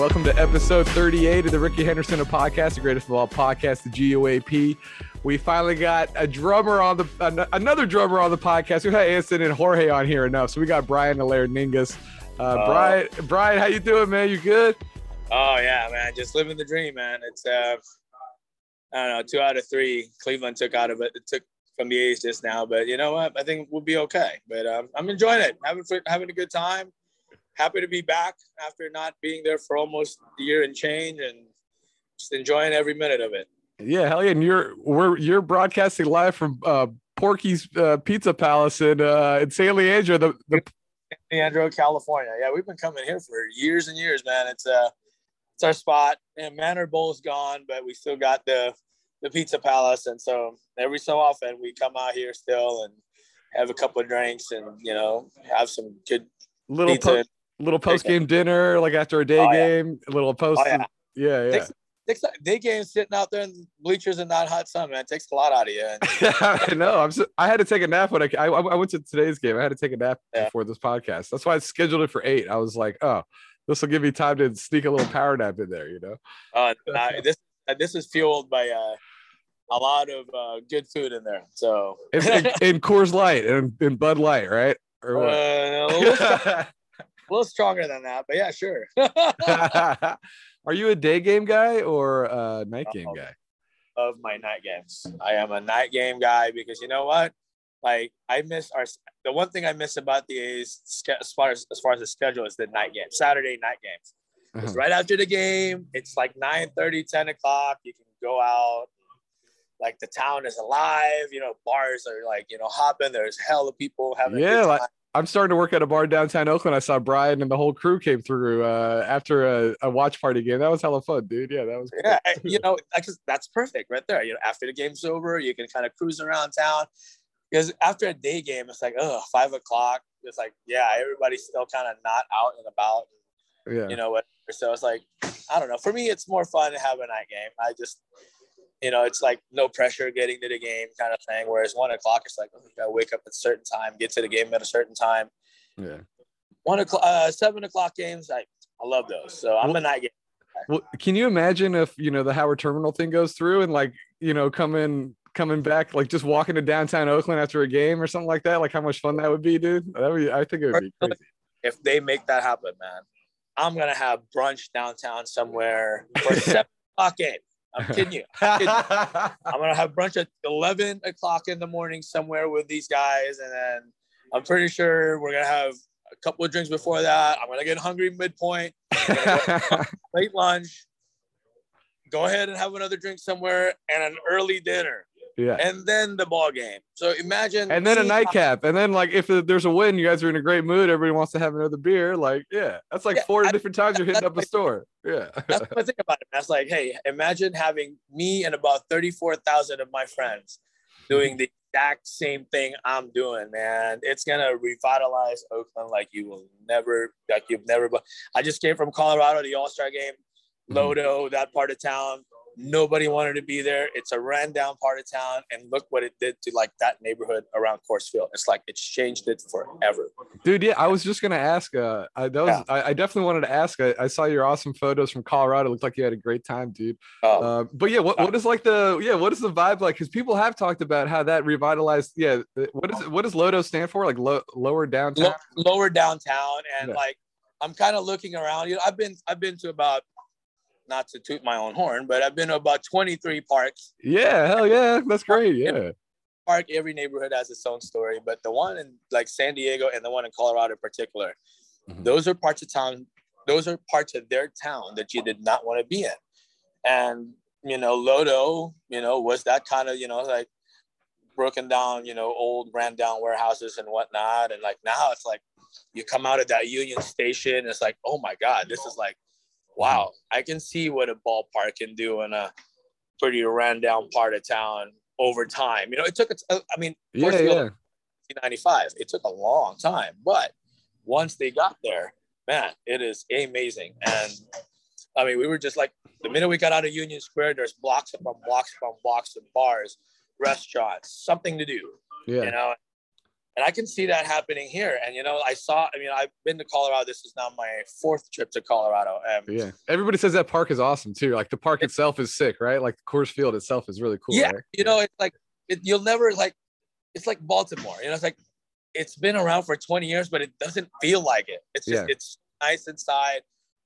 welcome to episode 38 of the Rickey Henderson of podcast, the greatest of all podcasts, the GOAP. We finally got a drummer on the another drummer on the podcast. We had Anson and Jorge on here enough, so we got Bryanne Ningas. Uh, uh, Bryanne, Bryanne, how you doing, man? You good? Oh yeah, man, just living the dream, man. It's uh, I don't know, two out of three. Cleveland took out of it. It took from the A's just now, but you know what? I think we'll be okay. But um, I'm enjoying it, having having a good time happy to be back after not being there for almost a year and change and just enjoying every minute of it. Yeah, hell yeah. And you're we're you're broadcasting live from uh Porky's uh, Pizza Palace in uh in San Leandro, the, the San Leandro, California. Yeah, we've been coming here for years and years, man. It's uh it's our spot. And Manor Bowl's gone, but we still got the the Pizza Palace. And so every so often we come out here still and have a couple of drinks and you know have some good little pizza. Po- little post game dinner, like after a day oh, game, a little post. Oh, yeah, yeah. yeah. Takes, takes, day game sitting out there in bleachers and not hot sun, man. It takes a lot out of you. I know. I'm. So, I had to take a nap when I, I, I went to today's game. I had to take a nap yeah. before this podcast. That's why I scheduled it for eight. I was like, oh, this will give me time to sneak a little power nap in there. You know. Uh, this uh, this is fueled by uh, a lot of uh, good food in there. So in, in, in Coors Light and in Bud Light, right? Or what? Uh, a little stronger than that, but yeah, sure. Are you a day game guy or a night game oh, guy? Of my night games, I am a night game guy because you know what? Like I miss our the one thing I miss about the A's as far as as far as the schedule is the night game, Saturday night games. Uh-huh. It's right after the game. It's like 9 30, 10 o'clock. You can go out. Like the town is alive. You know, bars are like, you know, hopping. There's hell of people having yeah, like I'm starting to work at a bar downtown Oakland. I saw Bryanne and the whole crew came through uh, after a, a, watch party game. That was hella fun, dude. Yeah, that was. Yeah, you know, that's perfect right there. You know, after the game's over, you can kind of cruise around town. Because after a day game, it's like, oh, five o'clock. It's like, yeah, everybody's still kind of not out and about. Yeah. You know what? So it's like, I don't know. For me, it's more fun to have a night game. I just you know, it's like no pressure getting to the game kind of thing. Whereas one o'clock, it's like, oh, you gotta wake up at a certain time, get to the game at a certain time. Yeah. One o'clock, uh, seven o'clock games, I, I love those. So I'm well, a night game. Well, can you imagine if, you know, the Howard Terminal thing goes through and like, you know, coming, coming back, like just walking to downtown Oakland after a game or something like that? Like how much fun that would be, dude? That would, I think it would be crazy. If they make that happen, man, I'm going to have brunch downtown somewhere for seven o'clock game. I'm kidding you. I'm, kidding you. I'm gonna have brunch at 11 o'clock in the morning somewhere with these guys, and then I'm pretty sure we're gonna have a couple of drinks before that. I'm gonna get hungry midpoint, late lunch, go ahead and have another drink somewhere, and an early dinner. Yeah. And then the ball game. So imagine. And then a nightcap. And then, like, if there's a win, you guys are in a great mood. Everybody wants to have another beer. Like, yeah, that's like yeah, four I, different times you're hitting up a store. Yeah. That's what I think about it. That's like, hey, imagine having me and about 34,000 of my friends doing the exact same thing I'm doing, man. It's going to revitalize Oakland like you will never, like you've never. I just came from Colorado, the All Star game. Mm-hmm. Lodo, that part of town. Nobody wanted to be there. It's a ran down part of town, and look what it did to like that neighborhood around Coors Field. It's like it's changed it forever. Dude, yeah, I was just gonna ask. Uh, I, that was yeah. I, I, definitely wanted to ask. I, I, saw your awesome photos from Colorado. It looked like you had a great time, dude. Oh. Uh, but yeah, what, what is like the yeah what is the vibe like? Because people have talked about how that revitalized. Yeah, what is what does Lodo stand for? Like lo- lower downtown. lower downtown, and yeah. like I'm kind of looking around. You know, I've been I've been to about not to toot my own horn, but I've been to about 23 parks. Yeah, hell yeah. That's great. Yeah. Park, every neighborhood has its own story, but the one in like San Diego and the one in Colorado in particular, mm-hmm. those are parts of town, those are parts of their town that you did not want to be in. And, you know, Lodo, you know, was that kind of, you know, like broken down, you know, old ran down warehouses and whatnot. And like now it's like you come out of that Union Station, it's like, oh my God, this is like wow, I can see what a ballpark can do in a pretty ran down part of town over time. You know, it took, it uh, I mean, yeah, yeah. 95, it took a long time, but once they got there, man, it is amazing. And I mean, we were just like, the minute we got out of Union Square, there's blocks upon blocks upon blocks of bars, restaurants, something to do. Yeah. You know, And I can see that happening here. And you know, I saw. I mean, I've been to Colorado. This is now my fourth trip to Colorado. And yeah, everybody says that park is awesome too. Like the park itself is sick, right? Like the Coors Field itself is really cool. Yeah, right? you know, it's like it, you'll never like. It's like Baltimore. You know, it's like it's been around for 20 years, but it doesn't feel like it. It's just yeah. it's nice inside.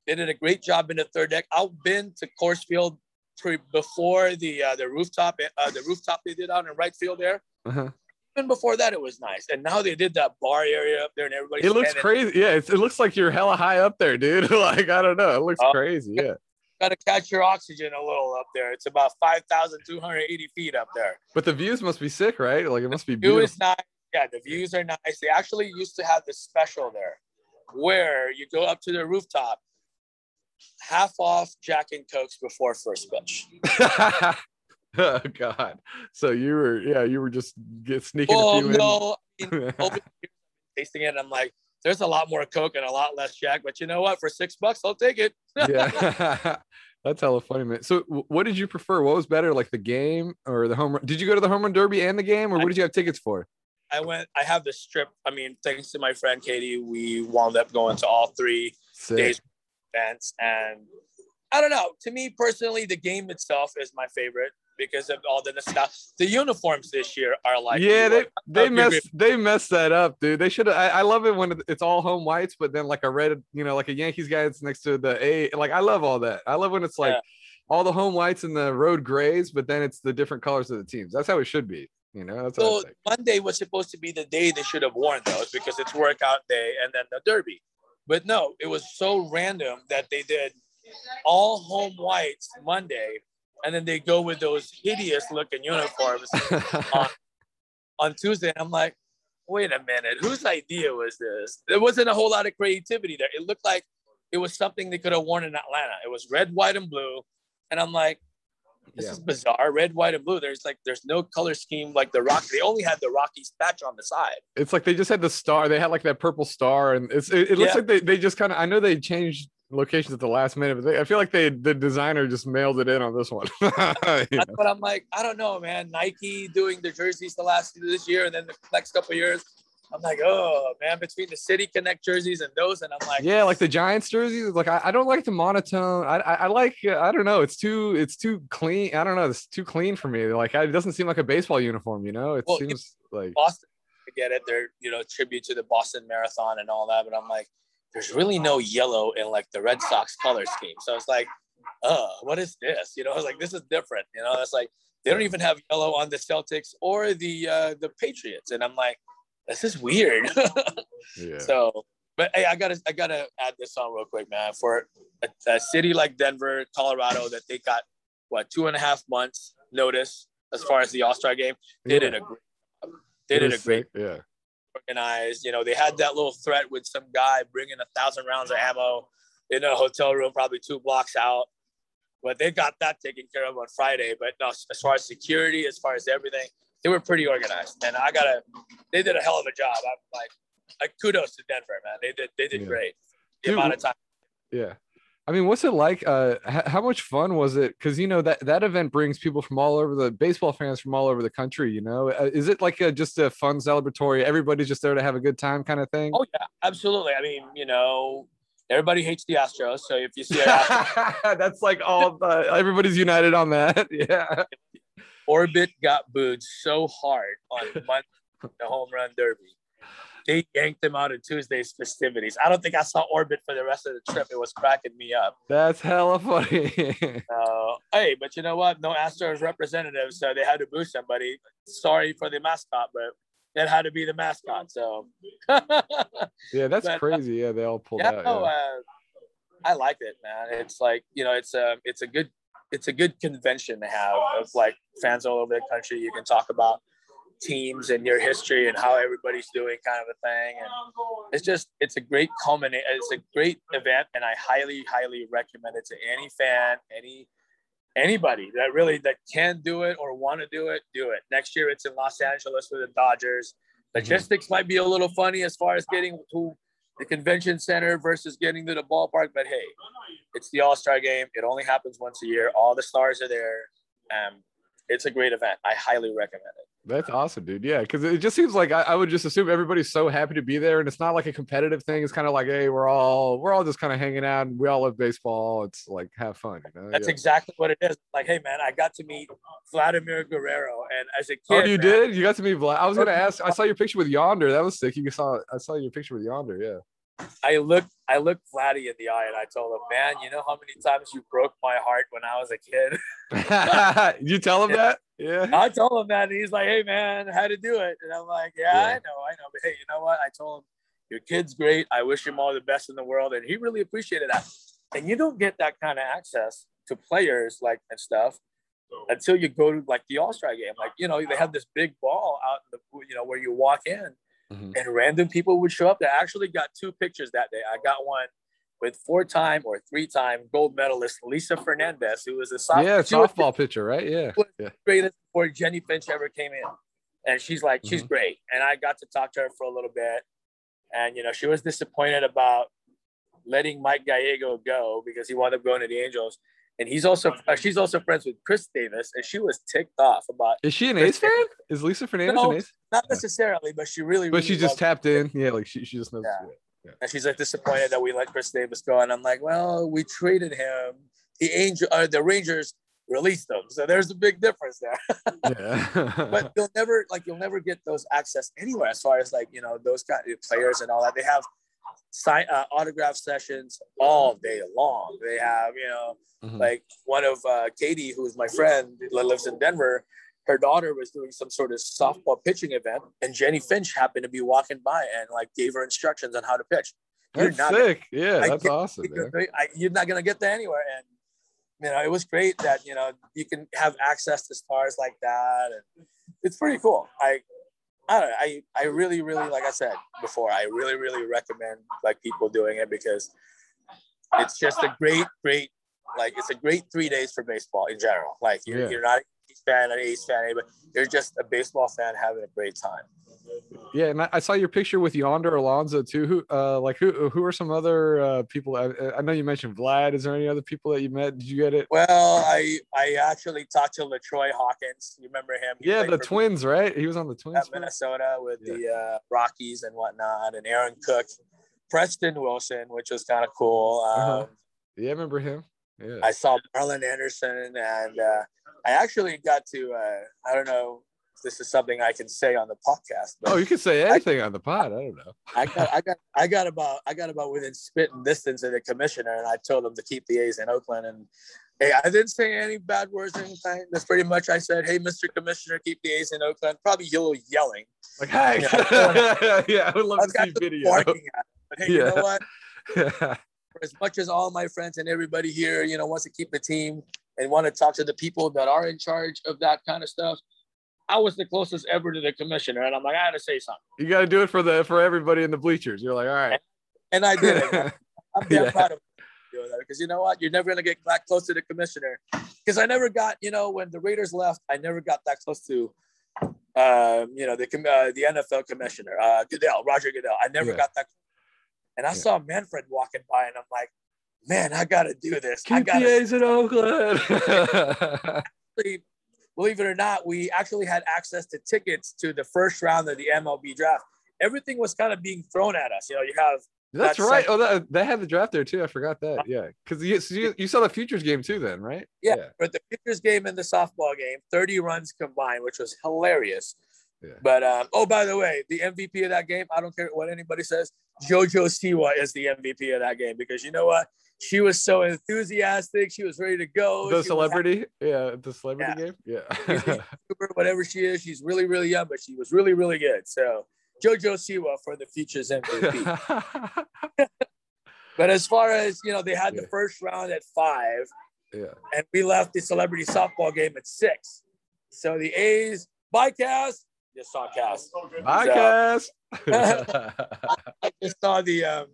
They did a great job in the third deck. I've been to Coors Field pre, before the uh, the rooftop uh, the rooftop they did out in right field there. Uh-huh. Even before that, it was nice, and now they did that bar area up there, and everybody. It looks crazy. Yeah, it looks like you're hella high up there, dude. like I don't know, it looks uh, crazy. Yeah. Got to catch your oxygen a little up there. It's about five thousand two hundred eighty feet up there. But the views must be sick, right? Like it must be beautiful. View is nice. Yeah, the views are nice. They actually used to have this special there, where you go up to the rooftop half off Jack and Cokes before first pitch. oh God! So you were, yeah, you were just get sneaking. Oh no! I mean, tasting it, I'm like, there's a lot more Coke and a lot less Jack, but you know what? For six bucks, I'll take it. yeah. That's hella funny, man. So, what did you prefer? What was better, like the game or the home run? Did you go to the home run derby and the game, or what did you have tickets for? I went. I have the strip. I mean, thanks to my friend Katie, we wound up going to all three Sick. days events. And I don't know. To me personally, the game itself is my favorite because of all the stuff. The uniforms this year are like yeah, they they messed they messed that up, dude. They should. I, I love it when it's all home whites, but then like a red, you know, like a Yankees guy that's next to the A. Like I love all that. I love when it's like. Yeah. All the home whites and the road grays, but then it's the different colors of the teams. That's how it should be. You know, that's so Monday was supposed to be the day they should have worn those because it's workout day and then the derby. But no, it was so random that they did all home whites Monday, and then they go with those hideous looking uniforms on, on Tuesday. And I'm like, wait a minute, whose idea was this? There wasn't a whole lot of creativity there. It looked like it was something they could have worn in Atlanta. It was red, white, and blue. And I'm like, this yeah. is bizarre. Red, white, and blue. There's like there's no color scheme like the Rock. They only had the Rockies patch on the side. It's like they just had the star. They had like that purple star, and it's it, it looks yeah. like they, they just kind of. I know they changed locations at the last minute, but they, I feel like they the designer just mailed it in on this one. But I'm like, I don't know, man. Nike doing the jerseys the last this year, and then the next couple years, I'm like, oh man, between the City Connect jerseys and those, and I'm like, yeah, like the Giants jerseys. Like I, I don't like the monotone. I, I, I like uh, I don't know. It's too it's too clean. I don't know. It's too clean for me. Like it doesn't seem like a baseball uniform. You know, it well, seems like Boston. I get it. They're you know tribute to the Boston Marathon and all that, but I'm like, there's really no yellow in like the Red Sox color scheme. So it's like, oh, what is this? You know, I was like, this is different. You know, it's like they don't even have yellow on the Celtics or the uh, the Patriots, and I'm like this is weird. yeah. So, but hey, I gotta I gotta add this on real quick, man. For a, a, city like Denver, Colorado, that they got what two and a half months notice as far as the All Star game, they yeah. did a great. They did a great. Yeah. Organized. You know, they had that little threat with some guy bringing a thousand rounds of ammo in a hotel room, probably two blocks out. But they got that taken care of on Friday. But no, as far as security, as far as everything, they were pretty organized, and I gotta. They did a hell of a job. I'm like, like kudos to Denver, man. They did they did yeah. great. The Dude, amount of time. Yeah. I mean, what's it like? Uh, h- how much fun was it? Because you know that that event brings people from all over the baseball fans from all over the country. You know, uh, is it like a, just a fun celebratory? Everybody's just there to have a good time, kind of thing. Oh yeah, absolutely. I mean, you know, everybody hates the Astros, so if you see Astros, that's like all the, everybody's united on that. Yeah. Orbit got booed so hard on Monday, the home run derby. They yanked him out of Tuesday's festivities. I don't think I saw Orbit for the rest of the trip. It was cracking me up. That's hella funny. uh, hey, but you know what? No Astros representatives, so they had to boo somebody. Sorry for the mascot, but it had to be the mascot. So yeah, that's but, uh, crazy. Yeah, they all pulled yeah, out. No, yeah. uh, I like it, man. It's like you know, it's a it's a good it's a good convention to have of like fans all over the country. You can talk about teams and your history and how everybody's doing kind of a thing. And it's just, it's a great culminate. It's a great event. And I highly, highly recommend it to any fan, any, anybody that really, that can do it or want to do it, do it. Next year it's in Los Angeles with the Dodgers. Logistics might be a little funny as far as getting to the convention center versus getting to the ballpark. But hey, it's the All Star game. It only happens once a year. All the stars are there. and it's a great event. I highly recommend it. That's awesome, dude. Yeah, because it just seems like I, I, would just assume everybody's so happy to be there, and it's not like a competitive thing. It's kind of like, hey, we're all we're all just kind of hanging out, and we all love baseball. It's like have fun. You know? That's yeah. exactly what it is. Like, hey, man, I got to meet Vladimir Guerrero, and as a oh, kid, oh, you man, did? You got to meet Vlad? I was gonna ask. I saw your picture with Yonder. That was sick. You saw. I saw your picture with Yonder. Yeah. I looked I looked Vladdy in the eye and I told him, man, you know how many times you broke my heart when I was a kid? you tell him that? Yeah. I told him that and he's like, hey man, how to do it? And I'm like, yeah, yeah, I know, I know. But hey, you know what? I told him, your kid's great. I wish him all the best in the world. And he really appreciated that. And you don't get that kind of access to players like and stuff until you go to like the All-Star game. Like, you know, they have this big ball out in the you know where you walk in mm-hmm. and random people would show up. That actually got two pictures that day. I got one with four-time or three-time gold medalist Lisa Fernandez, who was a softball, yeah, softball was, pitcher, right? Yeah, yeah. greatest before Jennie Finch ever came in, and she's like, she's mm-hmm. great. And I got to talk to her for a little bit, and you know, she was disappointed about letting Mike Gallego go because he wound up going to the Angels and he's also uh, she's also friends with Khris Davis, and she was ticked off about. Is she an Khris A's fan? Davis. Is Lisa Fernandez no, an A's? Not necessarily, but she really. But really she just tapped in. Yeah, like she, she just knows. Yeah. Yeah. And she's like disappointed that we let Khris Davis go, and I'm like, well, we traded him. The Angel, uh, the Rangers released him, so there's a big difference there. yeah. but you'll never like you'll never get those access anywhere as far as like you know those kind of players and all that. They have sign uh, autograph sessions all day long. They have, you know, mm-hmm. like one of uh, Katie, who's my friend, lives in Denver. Her daughter was doing some sort of softball pitching event, and Jennie oh. Finch happened to be walking by and like gave her instructions on how to pitch. You're that's not sick. Gonna, yeah, that's awesome. You're, I, you're not gonna get that anywhere, and you know it was great that you know you can have access to stars like that, and it's pretty cool. I I don't know, I, I really, really, like I said before, I really, really recommend like people doing it because it's just a great, great, like it's a great three days for baseball in general. Like you're, yeah. you're not a fan, an A's fan, but you're just a baseball fan having a great time. Yeah, and I saw your picture with Yonder Alonso too. Who, uh, like who, who are some other uh, people? I, I know you mentioned Vlad. Is there any other people that you met? Did you get it? Well, I I actually talked to LaTroy Hawkins. You remember him? He yeah, the Twins, right? He was on the Twins. At Minnesota with yeah. the uh, Rockies and whatnot, and Aaron Cook, Preston Wilson, which was kind of cool. Uh-huh. Um, uh-huh. Yeah, I remember him. Yeah. I saw Marlon Anderson, and uh, I actually got to. Uh, I don't know if this is something I can say on the podcast. oh, you can say anything I, on the pod. I don't know. I got, I got, I got about, I got about within spitting distance of the commissioner, and I told him to keep the A's in Oakland. And hey, I didn't say any bad words or anything. That's pretty much I said, "Hey, Mr. Commissioner, keep the A's in Oakland." Probably little yelling. Like, hey, yeah, I would love to see video. But hey, yeah. you know what? For as much as all my friends and everybody here, you know, wants to keep the team and want to talk to the people that are in charge of that kind of stuff, I was the closest ever to the commissioner, and I'm like, I had to say something. You got to do it for the for everybody in the bleachers. You're like, all right, and, and I did it. I'm damn yeah. proud of doing that because you know what? You're never gonna get that close to the commissioner because I never got, you know, when the Raiders left, I never got that close to, um, you know, the uh, the NFL commissioner, uh, Goodell, Roger Goodell. I never yeah. got that. And I yeah. saw Manfred walking by, and I'm like, man, I got to do this. I gotta, in Oakland believe it or not, we actually had access to tickets to the first round of the MLB draft. Everything was kind of being thrown at us. You know, you have that's that right. Oh, that, they had the draft there too. I forgot that. Yeah, because you, so you, you saw the futures game too, then, right? Yeah, yeah, but the futures game and the softball game, thirty runs combined, which was hilarious. Yeah. But um, oh, by the way, the MVP of that game, I don't care what anybody says, JoJo Siwa is the MVP of that game because you know what? She was so enthusiastic. She was ready to go. The she celebrity, yeah, the celebrity yeah. game, yeah. whatever she is, she's really, really young, but she was really, really good. So JoJo Siwa for the futures MVP. but as far as you know, they had yeah. the first round at five, yeah, and we left the celebrity softball game at six. So the A's, bye, Cass. Just saw Cass. Bye, so, Cass. I just saw the um,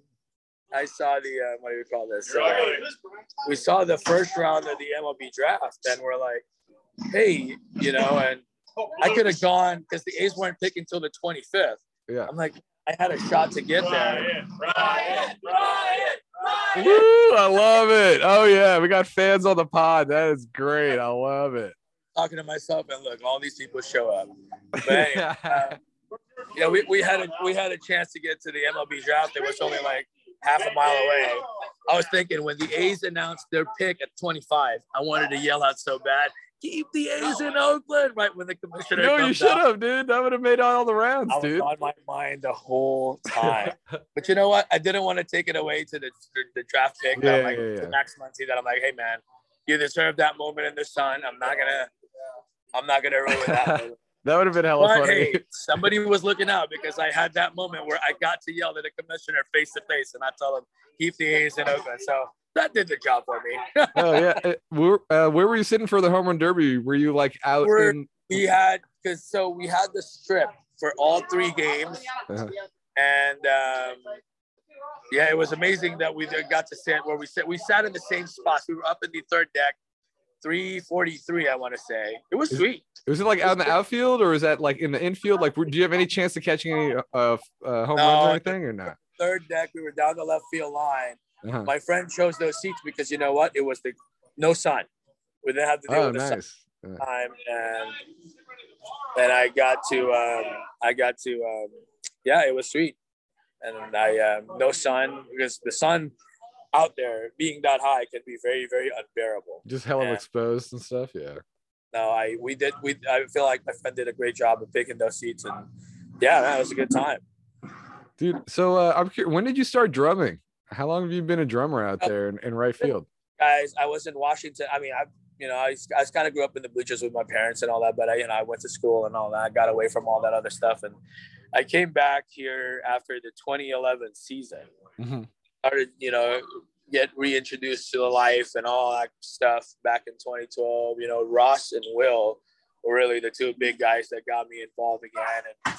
I saw the uh, what do you call this? Uh, we saw the first round of the MLB draft, and we're like, hey, you know, and I could have gone because the A's weren't picking until the 25th. Yeah. I'm like, I had a shot to get there. Ryan, Ryan, Ryan. Woo, I love it. Oh yeah, we got fans on the pod. That is great. I love it. talking to myself, and look, all these people show up. But anyway, uh, yeah, we, we had a we had a chance to get to the MLB draft. It was only like half a mile away. I was thinking when the A's announced their pick at 25, I wanted to yell out so bad, keep the A's in Oakland, right when the commissioner. No, you should have, dude. That would have made all the rounds, I dude. on my mind the whole time. but you know what? I didn't want to take it away to the the, draft pick. Yeah, like, yeah, yeah. To Max Muncy, that I'm like, hey man, you deserve that moment in the sun. I'm not gonna, I'm not gonna ruin that. That would have been hella but, funny. Hey, somebody was looking out because I had that moment where I got to yell at the commissioner face to face, and I told him keep the A's in Oakland. So that did the job for me. oh yeah, uh, where, uh, where were you sitting for the home run derby? Were you like out? We're, in... We had because so we had the strip for all three games, uh-huh. and um, yeah, it was amazing that we got to sit where we sat. We sat in the same spots. We were up in the third deck 343, I want to say. It was sweet. Was it like out in the outfield or is that like in the infield? Like, do you have any chance of catching any uh, uh, home no, runs or anything or not? Third deck, we were down the left field line. Uh-huh. My friend chose those seats because you know what? It was the no sun. We didn't have to deal oh, with the nice. sun time, and and I got to um, I got to um, yeah, it was sweet, and I um, no sun because the sun out there being that high can be very very unbearable just hella and, exposed and stuff yeah no i we did we i feel like my friend did a great job of picking those seats and yeah that was a good time dude so uh, i'm curious when did you start drumming how long have you been a drummer out there in, in right field guys i was in washington i mean i you know, I, I kind of grew up in the bleachers with my parents and all that, but I, you know, I went to school and all that. I got away from all that other stuff. And I came back here after the 2011 season. Mm-hmm started, you know, get reintroduced to the life and all that stuff back in 2012. You know, Ross and Will were really the two big guys that got me involved again. And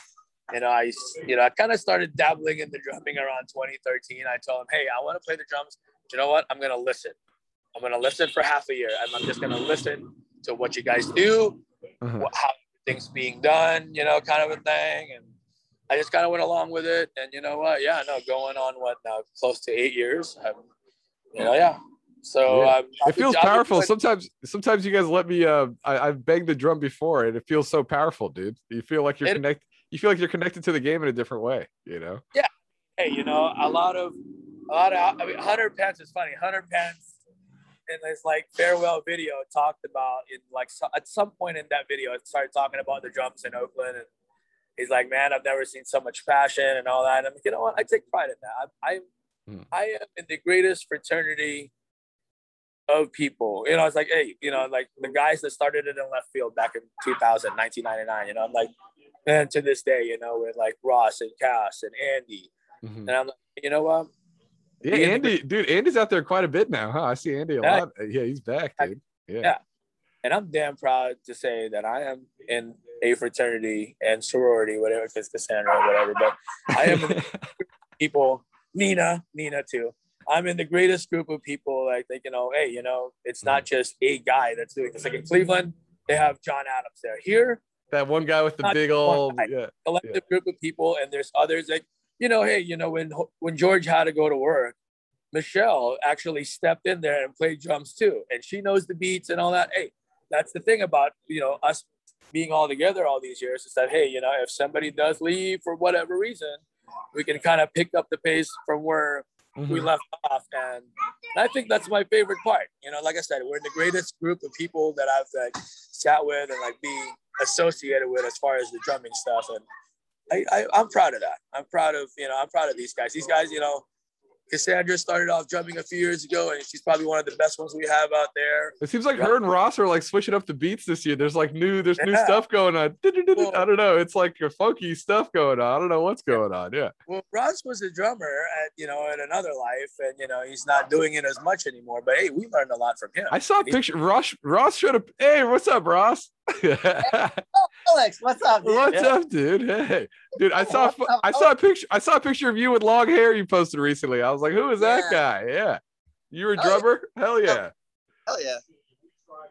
you know, I you know I kind of started dabbling in the drumming around 2013. I told him, hey, I want to play the drums. you know what? I'm gonna listen. I'm gonna listen for half a year. and I'm just gonna listen to what you guys do, uh-huh. what, how things being done, you know, kind of a thing. And I just kind of went along with it. And you know what? Yeah, no, going on what now, close to eight years. I'm, you know, yeah. So yeah. Um, it feels powerful. sometimes, sometimes you guys let me. Uh, I, I've banged the drum before, and it feels so powerful, dude. You feel like you're connected. You feel like you're connected to the game in a different way. You know. Yeah. Hey, you know, a lot of, a lot of. I mean, Hunter Pence is funny. Hunter Pence in this like farewell video talked about in like so, at some point in that video, it started talking about the drums in Oakland and he's like, man, I've never seen so much passion and all that. And I'm like, you know what? I take pride in that. I, I, mm. I am in the greatest fraternity of people. You know, it's like, hey, you know, like the guys that started it in left field back in 2000, 1999, you know, I'm like, and to this day, you know, with like Ross and Cass and Andy. Mm-hmm. And I'm like, you know what? Yeah, Andy, dude, Andy's out there quite a bit now, huh? I see Andy a yeah. lot. Yeah, he's back, dude. Yeah. yeah. And I'm damn proud to say that I am in a fraternity and sorority, whatever, if it's Cassandra or whatever. But I am people, Nina, Nina too. I'm in the greatest group of people. Like, think, you know, hey, you know, it's not mm. just a guy that's doing this. Like in Cleveland, they have John Adams there. Here, that one guy with the big old yeah, collective yeah. group of people, and there's others like, you know, hey, you know, when when George had to go to work, Michelle actually stepped in there and played drums too, and she knows the beats and all that. Hey, that's the thing about you know us being all together all these years is that hey, you know, if somebody does leave for whatever reason, we can kind of pick up the pace from where mm-hmm. we left off, and I think that's my favorite part. You know, like I said, we're in the greatest group of people that I've like sat with and like being associated with as far as the drumming stuff, and I, I I'm proud of that. I'm proud of you know I'm proud of these guys. These guys, you know, Cassandra started off drumming a few years ago, and she's probably one of the best ones we have out there. It seems like her and Ross are like switching up the beats this year. There's like new, there's yeah. new stuff going on. I don't know. It's like funky stuff going on. I don't know what's going on. Yeah. Well, Ross was a drummer at you know in another life, and you know he's not doing it as much anymore. But hey, we learned a lot from him. I saw a picture. Ross Ross showed up. Hey, what's up, Ross? oh, Alex, what's up? Dude? What's yeah. up, dude? Hey, dude, I saw I saw a picture. I saw a picture of you with long hair you posted recently. I was like, who is that yeah. guy? Yeah, you were a oh, drummer? Hell oh, yeah. Hell yeah.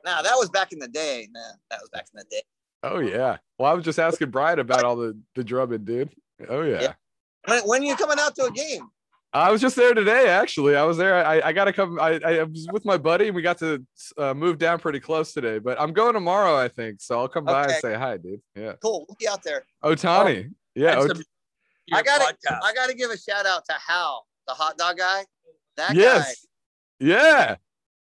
Nah, that was back in the day, man. That was back in the day. Oh yeah. Well, I was just asking Bryanne about all the the drumming, dude. Oh yeah. yeah. When, when are you coming out to a game? I was just there today. Actually, I was there. I, I got to come. I, I was with my buddy, and we got to uh, move down pretty close today. But I'm going tomorrow, I think. So I'll come by and say hi, dude. Yeah. Cool. We'll be out there. Ohtani. Oh, yeah. Ot- I gotta. I gotta give a shout out to Hal, the hot dog guy. That yes. guy. Yeah.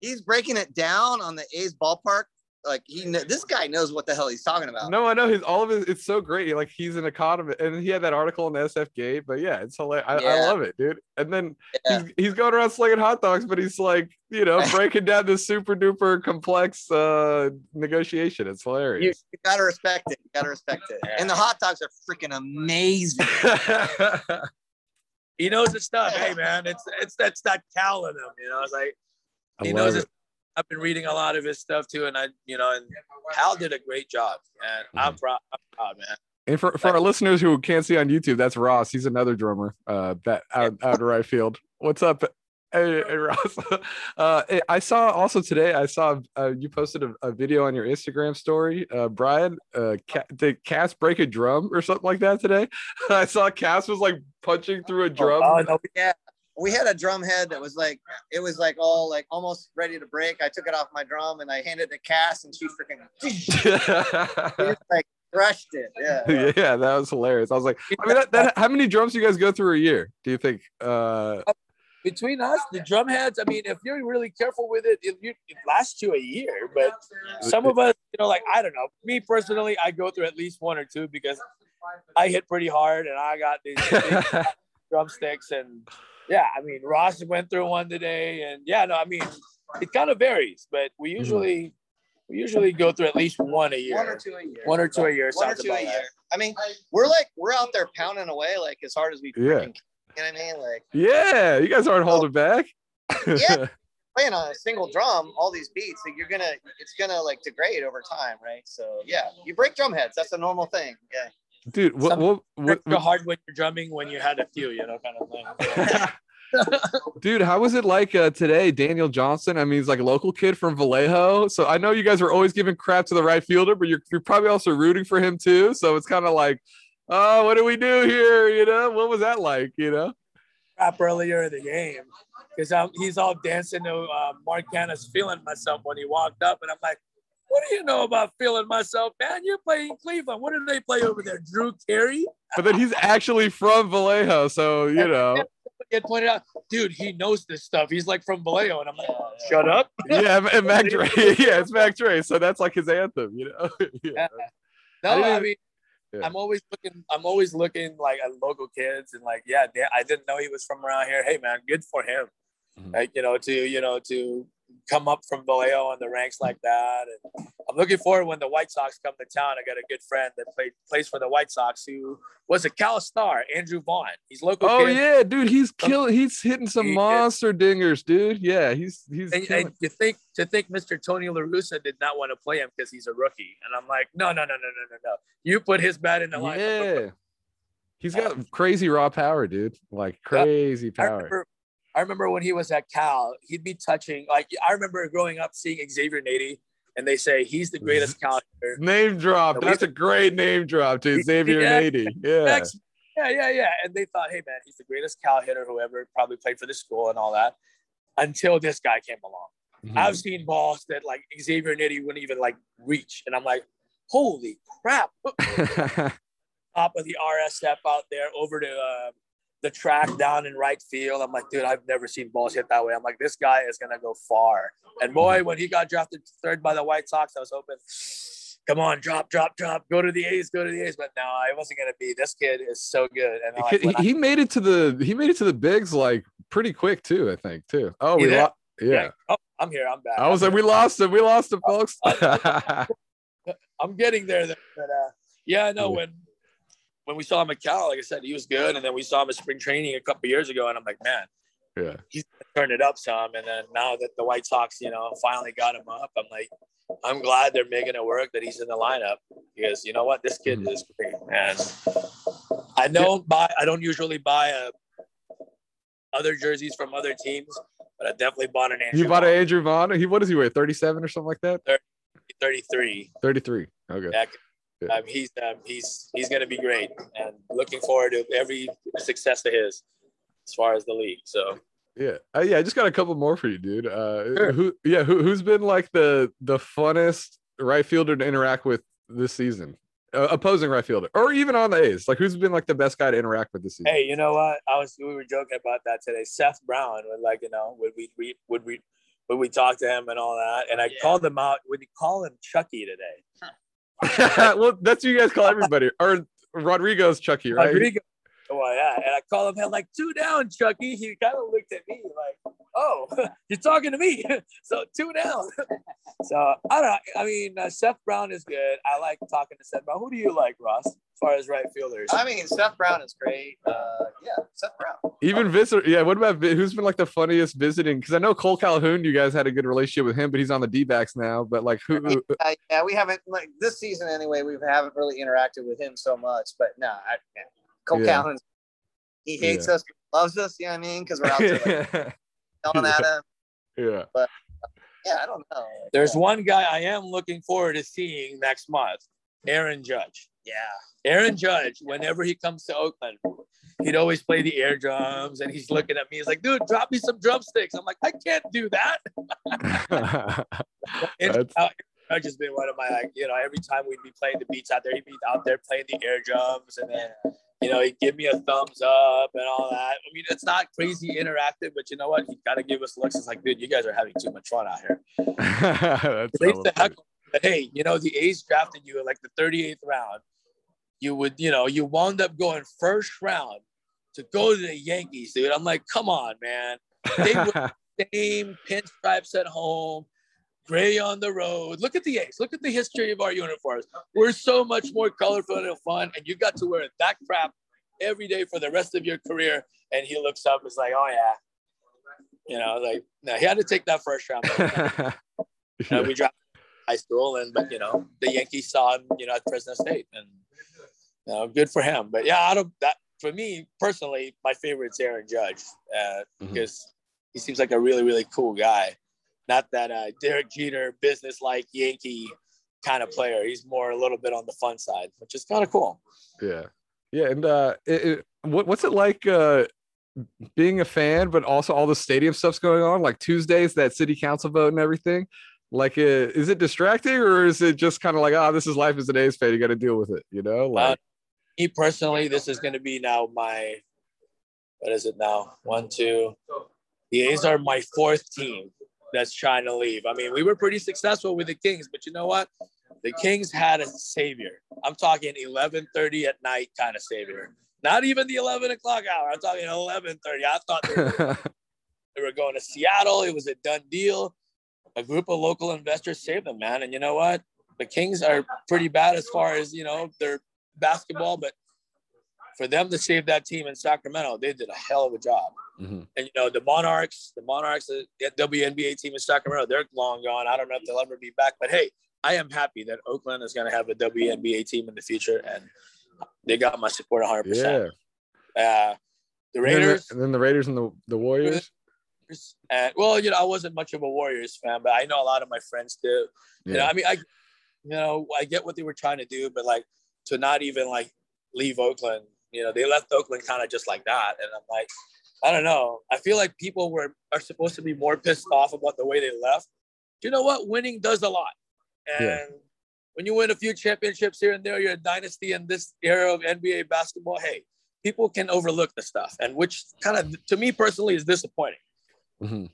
He's breaking it down on the A's ballpark like he this guy knows what the hell he's talking about. No, I know he's all of it. It's so great. Like he's an economist, and he had that article in the SF Gate. But yeah, it's hilarious. I, yeah. I love it, dude. And then yeah. he's, he's going around slinging hot dogs, but he's like, you know, breaking down this super duper complex uh negotiation. It's hilarious. You, you gotta respect it. You gotta respect it. And the hot dogs are freaking amazing. he knows his stuff. Hey man, it's it's that's that Cal in him. You know, it's like he knows it. his I've been reading a lot of his stuff too, and I, you know, and Hal did a great job, and mm-hmm. I'm proud, I'm proud, man. And for, for our listeners who can't see on YouTube, that's Ross. He's another drummer uh, that out, out right field. What's up? Hey, hey Ross. Uh, I saw also today. I saw uh, you posted a, a, video on your Instagram story, uh, Bryanne. Uh, did Cass break a drum or something like that today? I saw Cass was like punching through a oh, drum. Oh, no, yeah, we had a drum head that was like it was like all like almost ready to break. I took it off my drum and I handed it to Cass and she freaking like crushed it. Yeah. Yeah, that was hilarious. I was like, I mean, that, that, how many drums do you guys go through a year? Do you think? Uh, between us, the drum heads. I mean, if you're really careful with it, it, it lasts you a year. But some of us, you know, like I don't know. Me personally, I go through at least one or two because I hit pretty hard and I got these drumsticks and yeah, I mean, Ross went through one today, and yeah, no, I mean, it kind of varies, but we mm-hmm. usually we usually go through at least one a year. One or two a year. One or two a year. One or two a year. I mean, we're like we're out there pounding away like as hard as we yeah. Can, you know what I mean? Like yeah, you guys aren't holding back. yeah, playing on a single drum, all these beats, like you're gonna it's gonna like degrade over time, right? So yeah, you break drum heads. That's a normal thing. Yeah dude what what, what, what hard when you're drumming when you had a few you know kind of thing. Dude how was it like uh, today daniel johnson? I mean he's like a local kid from vallejo. So i know you guys are always giving crap to the right fielder but you're, you're probably also rooting for him too. So it's kind of like oh what do we do here? You know what was that like you know? Crap earlier in the game. Because he's all dancing to uh, mark Canha's feeling myself when he walked up and i'm like what do you know about feeling myself, man? You're playing Cleveland. What did they play over there? Drew Carey? But then he's actually from Vallejo, so you know. Get pointed out, dude. He knows this stuff. He's like from Vallejo, and I'm like, shut up. yeah, and Mac Dre. yeah, it's Mac Dre. So that's like his anthem, you know. yeah. No, I, I mean, yeah. I'm always looking. I'm always looking like at local kids, and like, yeah, I didn't know he was from around here. Hey, man, good for him. Mm-hmm. Like, you know, to you know, to come up from Vallejo in the ranks like that. And I'm looking forward when the White Sox come to town. I got a good friend that played plays for the White Sox who was a Cal star, Andrew Vaughn. He's local. Oh kid. yeah, dude, he's killing. He's hitting some he monster dingers, dude. Yeah, he's he's. And, and, you think to think Mr. Tony La Russa did not want to play him because he's a rookie, and I'm like, no, no, no, no, no, no, no. You put his bat in the line. Yeah. He's got crazy raw power, dude. Like crazy power. I remember, when he was at Cal, he'd be touching. Like I remember growing up seeing Xavier Nady, and they say he's the greatest Cal hitter. Name drop. That's a great name drop to Xavier yeah, Nady. Yeah. Yeah, yeah, yeah. And they thought, hey man, he's the greatest Cal hitter who ever probably played for the school and all that. Until this guy came along. Mm-hmm. I've seen balls that like Xavier Nady wouldn't even like reach. And I'm like, holy crap. Top of the RSF out there over to uh, the track down in right field. I'm like, dude, I've never seen balls hit that way. I'm like, this guy is gonna go far. And boy, when he got drafted third by the White Sox, I was hoping, come on, drop, drop, drop, go to the A's, go to the A's. But no, I wasn't gonna be. This kid is so good. And like, he, he I, made it to the he made it to the bigs like pretty quick too. I think too. Oh, we lost. Yeah. yeah. Oh, I'm here. I'm back. I was I'm like, here. we lost him. We lost him, folks. I'm getting there. But uh, yeah, no, when when we saw him at Cal, like I said, he was good. And then we saw him at spring training a couple years ago, and I'm like, man, yeah, he's turned it up some. And then now that the White Sox, you know, finally got him up, I'm like, I'm glad they're making it work that he's in the lineup because you know what, this kid mm-hmm. is great. And I don't buy, I don't usually buy a, uh, other jerseys from other teams, but I definitely bought an Andrew. You bought Vaughn. an Andrew Vaughn. He what does he wear? 37 or something like that. 30, 33. 33. Okay. Um, he's um, he's he's going to be great, and looking forward to every success of his. as far as the league. So yeah, uh, yeah. I just got a couple more for you, dude. Uh, sure. Who? Yeah, who, who's been like the the funnest right fielder to interact with this season? Uh, opposing right fielder, or even on the A's. Like, who's been like the best guy to interact with this season? Hey, you know what? I was we were joking about that today. Seth Brown would like, you know, would we, we would we would we talk to him and all that? And I yeah. called him out. Would you call him Chucky today? well, that's what you guys call everybody. Or Rodrigo's Chucky, right? Rodrigo. Well, yeah. And I called him, I'm like, two down, Chucky. He kind of looked at me like, oh, you're talking to me. so two down. so I don't know. I mean, uh, Seth Brown is good. I like talking to Seth Brown. Who do you like, Ross, as far as right fielders? I mean, Seth Brown is great. Uh, yeah, Seth Brown. Even visit. Yeah. What about who's been like the funniest visiting? Because I know Cole Calhoun, you guys had a good relationship with him, but he's on the D backs now. But like who? who... Uh, yeah, we haven't like this season anyway. We haven't really interacted with him so much. But no, I, yeah. Cole yeah. Calhoun's he hates yeah. us, loves us. You know what I mean? Because we're out there like, yelling yeah. at him. Yeah. But yeah, I don't know. There's yeah. one guy I am looking forward to seeing next month, Aaron Judge. Yeah. Aaron Judge, whenever he comes to Oakland, he'd always play the air drums and he's looking at me. He's like, dude, drop me some drumsticks. I'm like, I can't do that. and, uh, Judge has been one of my, like, you know, every time we'd be playing the beats out there, he'd be out there playing the air drums and then you know, he'd give me a thumbs up and all that. I mean, it's not crazy interactive, but you know what? He got to give us looks. It's like, dude, you guys are having too much fun out here. heck, hey, you know, the A's drafted you in like the 38th round. You would, you know, you wound up going first round to go to the Yankees, dude. I'm like, come on, man. They were the same pinstripes at home gray on the road. Look at the A's. Look at the history of our uniforms. We're so much more colorful and fun, and you got to wear that crap every day for the rest of your career. And he looks up, and is like, oh yeah, you know, like no, he had to take that first round. yeah. we dropped high school, and but you know, the Yankees saw him, you know, at Fresno State, and you know, good for him. But yeah, out of that, for me personally, my favorite is Aaron Judge uh, mm-hmm. because he seems like a really, really cool guy not that uh, Derek Jeter business like Yankee kind of player. He's more a little bit on the fun side, which is kind of cool. Yeah, yeah. And uh, it, it, what, what's it like uh, being a fan, but also all the stadium stuff's going on? Like Tuesdays, that city council vote and everything. Like, uh, is it distracting or is it just kind of like, oh, this is life as an A's fan. You got to deal with it, you know? Uh, like, me personally, this is going to be now my what is it now? One, two. The A's are my fourth team that's trying to leave. I mean, we were pretty successful with the Kings, but you know what? The Kings had a savior. I'm talking 11:30 at night kind of savior. Not even the 11 o'clock hour. I'm talking 11:30. I thought they were, they were going to Seattle. It was a done deal. A group of local investors saved them, man. And you know what? The Kings are pretty bad as far as you know their basketball, but for them to save that team in Sacramento, they did a hell of a job. Mm-hmm. And you know the Monarchs, the Monarchs, the WNBA team in Sacramento, they're long gone. I don't know if they'll ever be back, but hey, I am happy that Oakland is going to have a WNBA team in the future, and they got my support 100. Yeah. percent uh, The Raiders, and then, the, and then the Raiders and the the Warriors. And well, you know, I wasn't much of a Warriors fan, but I know a lot of my friends do. Yeah. You know, I mean, I, you know, I get what they were trying to do, but like to not even like leave Oakland, you know, they left Oakland kind of just like that, and I'm like, I don't know. I feel like people were are supposed to be more pissed off about the way they left. Do you know what? Winning does a lot. And yeah. when you win a few championships here and there, you're a dynasty in this era of NBA basketball. Hey, people can overlook the stuff, and which kind of to me personally is disappointing. Mm-hmm.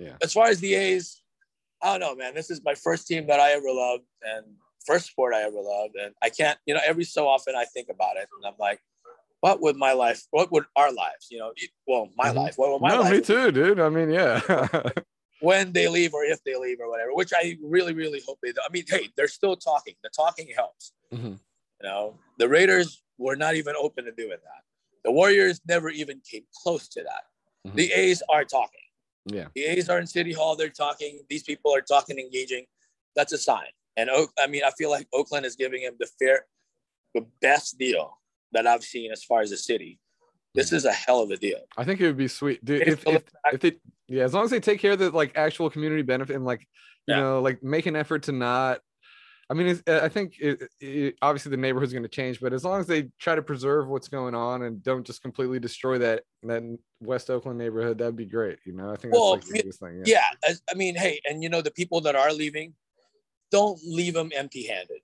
Yeah. As far as the A's, I don't know, man. This is my first team that I ever loved and first sport I ever loved, and I can't, you know, every so often I think about it, and I'm like, what would my life, what would our lives, you know, well, my mm-hmm. life, what would my no, life? me too, dude. I mean, yeah. when they leave or if they leave or whatever, which I really, really hope they do. I mean, hey, they're still talking. The talking helps. Mm-hmm. You know, the Raiders were not even open to doing that. The Warriors never even came close to that. Mm-hmm. The A's are talking. Yeah. The A's are in City Hall. They're talking. These people are talking, engaging. That's a sign. And I mean, I feel like Oakland is giving him the fair, the best deal that I've seen as far as the city. This is a hell of a deal. I think it would be sweet, dude. If, if, if they, yeah, as long as they take care of the like actual community benefit and like, you yeah. know, like make an effort to not I mean, I think it, it, obviously the neighborhood's going to change, but as long as they try to preserve what's going on and don't just completely destroy that that West Oakland neighborhood, that'd be great. You know, I think well, that's like the biggest thing. Yeah. yeah, I mean, hey, and you know, the people that are leaving, don't leave them empty-handed.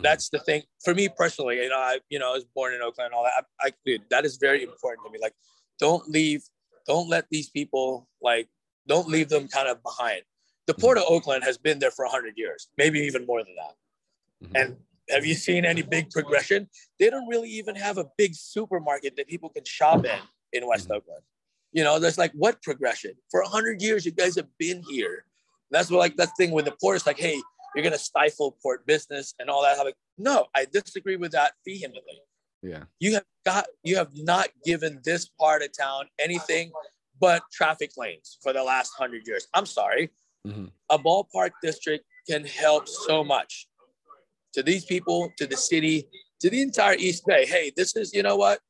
Mm-hmm. That's the thing for me personally. You know, I you know I was born in Oakland and all that. I, I dude, that is very important to me. Like, don't leave, don't let these people like, don't leave them kind of behind. The port of Oakland has been there for hundred years, maybe even more than that. Mm-hmm. And have you seen any big progression? They don't really even have a big supermarket that people can shop in in West mm-hmm. Oakland. You know, there's like what progression? For a hundred years, you guys have been here. that's what like that thing with the port. It's like, hey, you're gonna stifle port business and all that. I'm like, no, I disagree with that vehemently. Yeah. You have got you have not given this part of town anything but traffic lanes for the last hundred years. I'm sorry. Mm-hmm. A ballpark district can help so much to these people, to the city, to the entire East Bay. Hey, this is, you know what?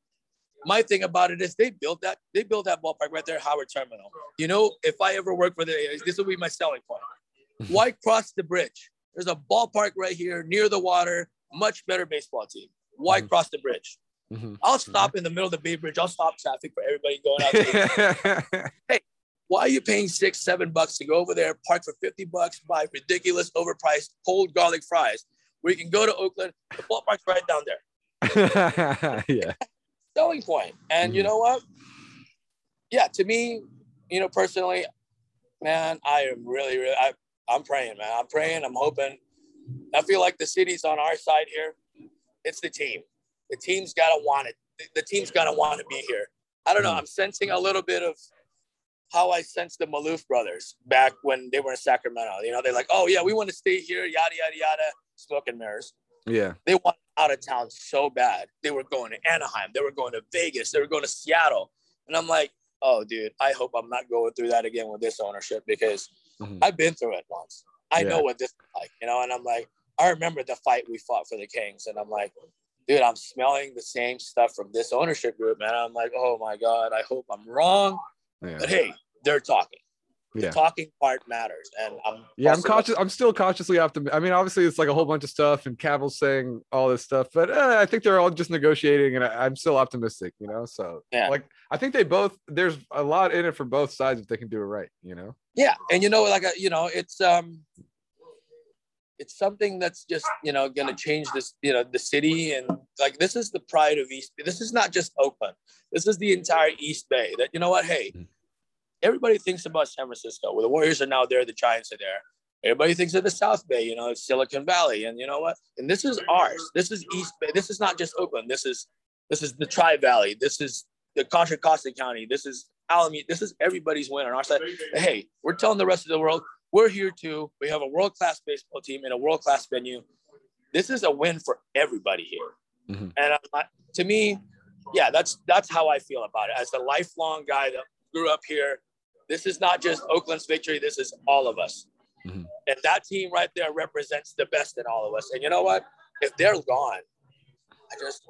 My thing about it is they built that, they built that ballpark right there, Howard Terminal. You know, if I ever work for the, this will be my selling point. Why cross the bridge? There's a ballpark right here near the water, much better baseball team. Why mm-hmm. cross the bridge? Mm-hmm. I'll stop in the middle of the Bay Bridge. I'll stop traffic for everybody going out. hey, why are you paying six, seven bucks to go over there, park for 50 bucks, buy ridiculous, overpriced cold garlic fries? where you can go to Oakland. The ballpark's right down there. yeah. Selling point. And mm you mm-hmm. know what? Yeah, to me, you know, personally, man, I am really, really, I, I'm praying, man. I'm praying. I'm hoping. I feel like the city's on our side here. It's the team. The team's got to want it. The, team's got to want to be here. I don't know. I'm sensing a little bit of how I sensed the Maloof brothers back when they were in Sacramento. You know, they're like, oh, yeah, we want to stay here, yada, yada, yada smoke and mirrors. Yeah. They want out of town so bad. They were going to Anaheim. They were going to Vegas. They were going to Seattle. And I'm like, oh, dude, I hope I'm not going through that again with this ownership because mm-hmm. I've been through it once. I yeah. know what this is like, you know. And I'm like, I remember the fight we fought for the Kings, and I'm like, dude, I'm smelling the same stuff from this ownership group, man. I'm like, oh my god, I hope I'm wrong. Yeah. But hey, they're talking the yeah. talking part matters and i'm yeah i'm cautious i'm still cautiously optimistic i mean obviously it's like a whole bunch of stuff and Kaval's saying all this stuff but uh, i think they're all just negotiating and I, am still optimistic you know so yeah. like i think they both there's a lot in it for both sides if they can do it right you know? Yeah and you know like a, uh, you know it's um it's something that's just you know going to change this you know the city and like this is the pride of east this is not just oakland. This is the entire east bay that you know what hey mm-hmm everybody thinks about San Francisco. Well, the Warriors are now there, the Giants are there. Everybody thinks of the South Bay, you know, Silicon Valley, and you know what? And this is ours. This is East Bay. This is not just Oakland. This is this is the Tri Valley. This is the Contra Costa County. This is Alameda. This is everybody's win on our side. Hey, we're telling the rest of the world we're here too. We have a world class baseball team in a world class venue. This is a win for everybody here. Mm-hmm. And uh, to me, yeah, that's that's how I feel about it. As a lifelong guy that grew up here, this is not just Oakland's victory. This is all of us. Mm-hmm. And that team right there represents the best in all of us. And you know what? If they're gone, I just,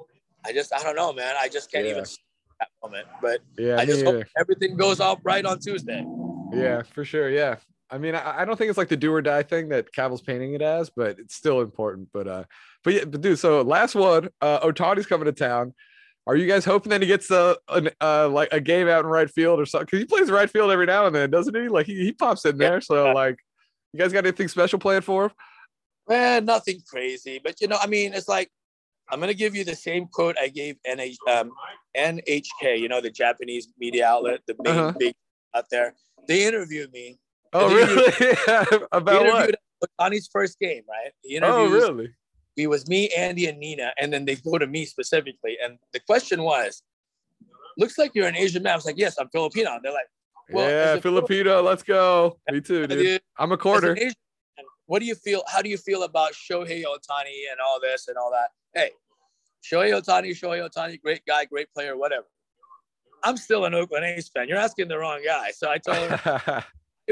I just, I don't know, man. I just can't yeah. even that moment. But yeah, I just hope everything goes off right on Tuesday. Yeah, for sure. Yeah. I mean, I, I don't think it's like the do or die thing that Kaval's painting it as, but it's still important. But uh, but yeah, but dude, so last one, uh Ohtani's coming to town. Are you guys hoping that he gets a, a like a game out in right field or something? Because he plays right field every now and then, doesn't he? Like he, he pops in there. So like, you guys got anything special planned for him? Man, nothing crazy, but you know, I mean, it's like I'm gonna give you the same quote I gave NH, um, NHK, you know, the Japanese media outlet, the big uh-huh. big out there. They interviewed me. Oh, really? yeah. About what? On his first game, right? He oh, really? It was me, Andy, and Nina, and then they go to me specifically. And the question was, "Looks like you're an Asian man." I was like, "Yes, I'm Filipino." And they're like, well, "Yeah, Filipino, let's go." Me too, dude. I'm a quarter. Asian, what do you feel? How do you feel about Shohei Ohtani and all this and all that? Hey, Shohei Ohtani, Shohei Ohtani, great guy, great player, whatever. I'm still an Oakland A's fan. You're asking the wrong guy. So I told him, I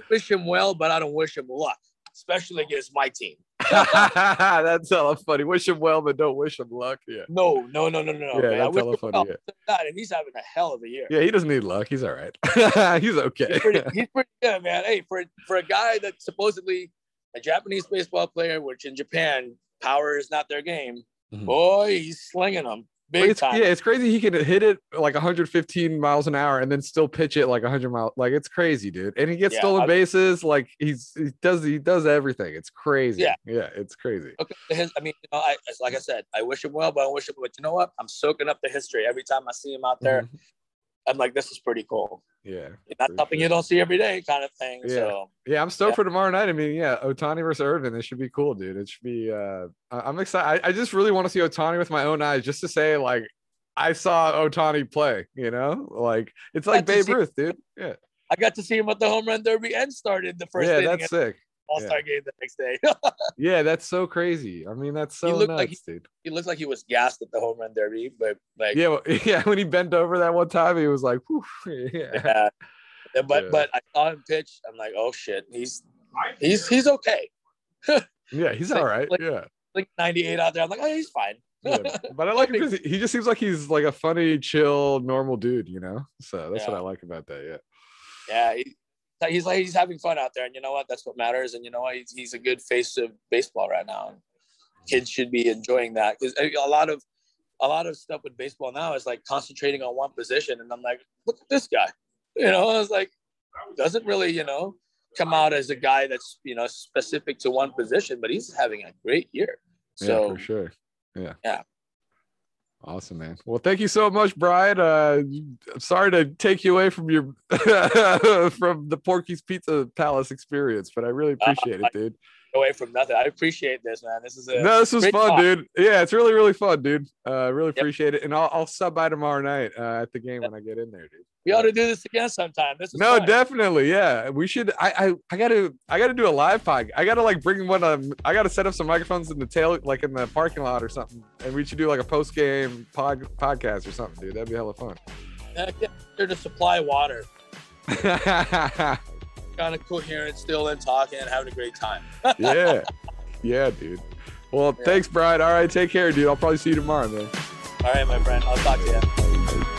wish him well, but I don't wish him luck, especially against my team. That's hella funny. Wish him well, but don't wish him luck. Yeah. No, no, no, no, no. Yeah, man. that's hella funny. Well, yeah. And he's having a hell of a year. Yeah, he doesn't need luck. He's all right. he's okay. He's pretty, he's pretty good, man. Hey, for for a guy that's supposedly a Japanese baseball player, which in Japan power is not their game, mm-hmm. boy, he's slinging them. Big it's, time. Yeah, it's crazy. He can hit it like 115 miles an hour and then still pitch it like 100 miles. Like it's crazy, dude. And he gets yeah, stolen I, bases. Like he's he does he does everything. It's crazy. Yeah, yeah, it's crazy. Okay, his, I mean, you know, I like I said, I wish him well, but I wish him. But you know what? I'm soaking up the history every time I see him out there. Mm-hmm. I'm like, this is pretty cool. Yeah. That's something sure. you don't see every day kind of thing. Yeah. So yeah, I'm stoked yeah. for tomorrow night. I mean, yeah, Ohtani versus Irvin. It should be cool, dude. It should be uh I'm excited. I, I just really want to see Ohtani with my own eyes just to say like I saw Ohtani play, you know, like it's like Babe Ruth, dude. Yeah. I got to see him at the home run derby and started the first. Yeah, that's sick. All Star yeah. game the next day. yeah, that's so crazy. I mean, that's so he looked nuts, like he, dude. He looked like he was gassed at the home run derby, but like yeah, well, yeah. When he bent over that one time, he was like, yeah. yeah. But yeah. but I saw him pitch. I'm like, oh shit, he's he's he's okay. yeah, he's all right. Like, yeah, like 98 out there. I'm like, oh, he's fine. yeah. But I like him because he just seems like he's like a funny, chill, normal dude, you know. So that's yeah. what I like about that. Yeah. Yeah, he, he's like he's having fun out there, and you know what? That's what matters. And you know what? He's, he's a good face of baseball right now. And kids should be enjoying that because eh, a lot of a lot of stuff with baseball now is like concentrating on one position, and I'm like, look at this guy. You know, I was like, doesn't really, you know, come out as a guy that's you know specific to one position, but he's having a great year. So yeah, for sure. Yeah. Yeah. Awesome, man. Well, thank you so much, Bryanne. Uh, I'm sorry to take you away from your from the Porky's Pizza Palace experience, but I really uh, appreciate uh, it, dude away from nothing. I appreciate this, man. This is a no. This was fun, talk. dude. Yeah, it's really really fun, dude. Uh, really appreciate it, and I'll, I'll sub by tomorrow night uh, at the game yep. when I get in there, dude. We ought to do this again sometime. This no, fun. definitely, yeah. We should. I, I I gotta I gotta do a live pod. I gotta like bring one. Um, I gotta set up some microphones in the tail, like in the parking lot or something, and we should do like a post game pod podcast or something, dude. That'd be hella fun. Heck yeah, to supply water. kind of coherent still and talking and having a great time. yeah. Yeah, dude. Well, yeah. thanks, Bryanne. All right, take care, dude. I'll probably see you tomorrow, man. All right, my friend. I'll talk to you.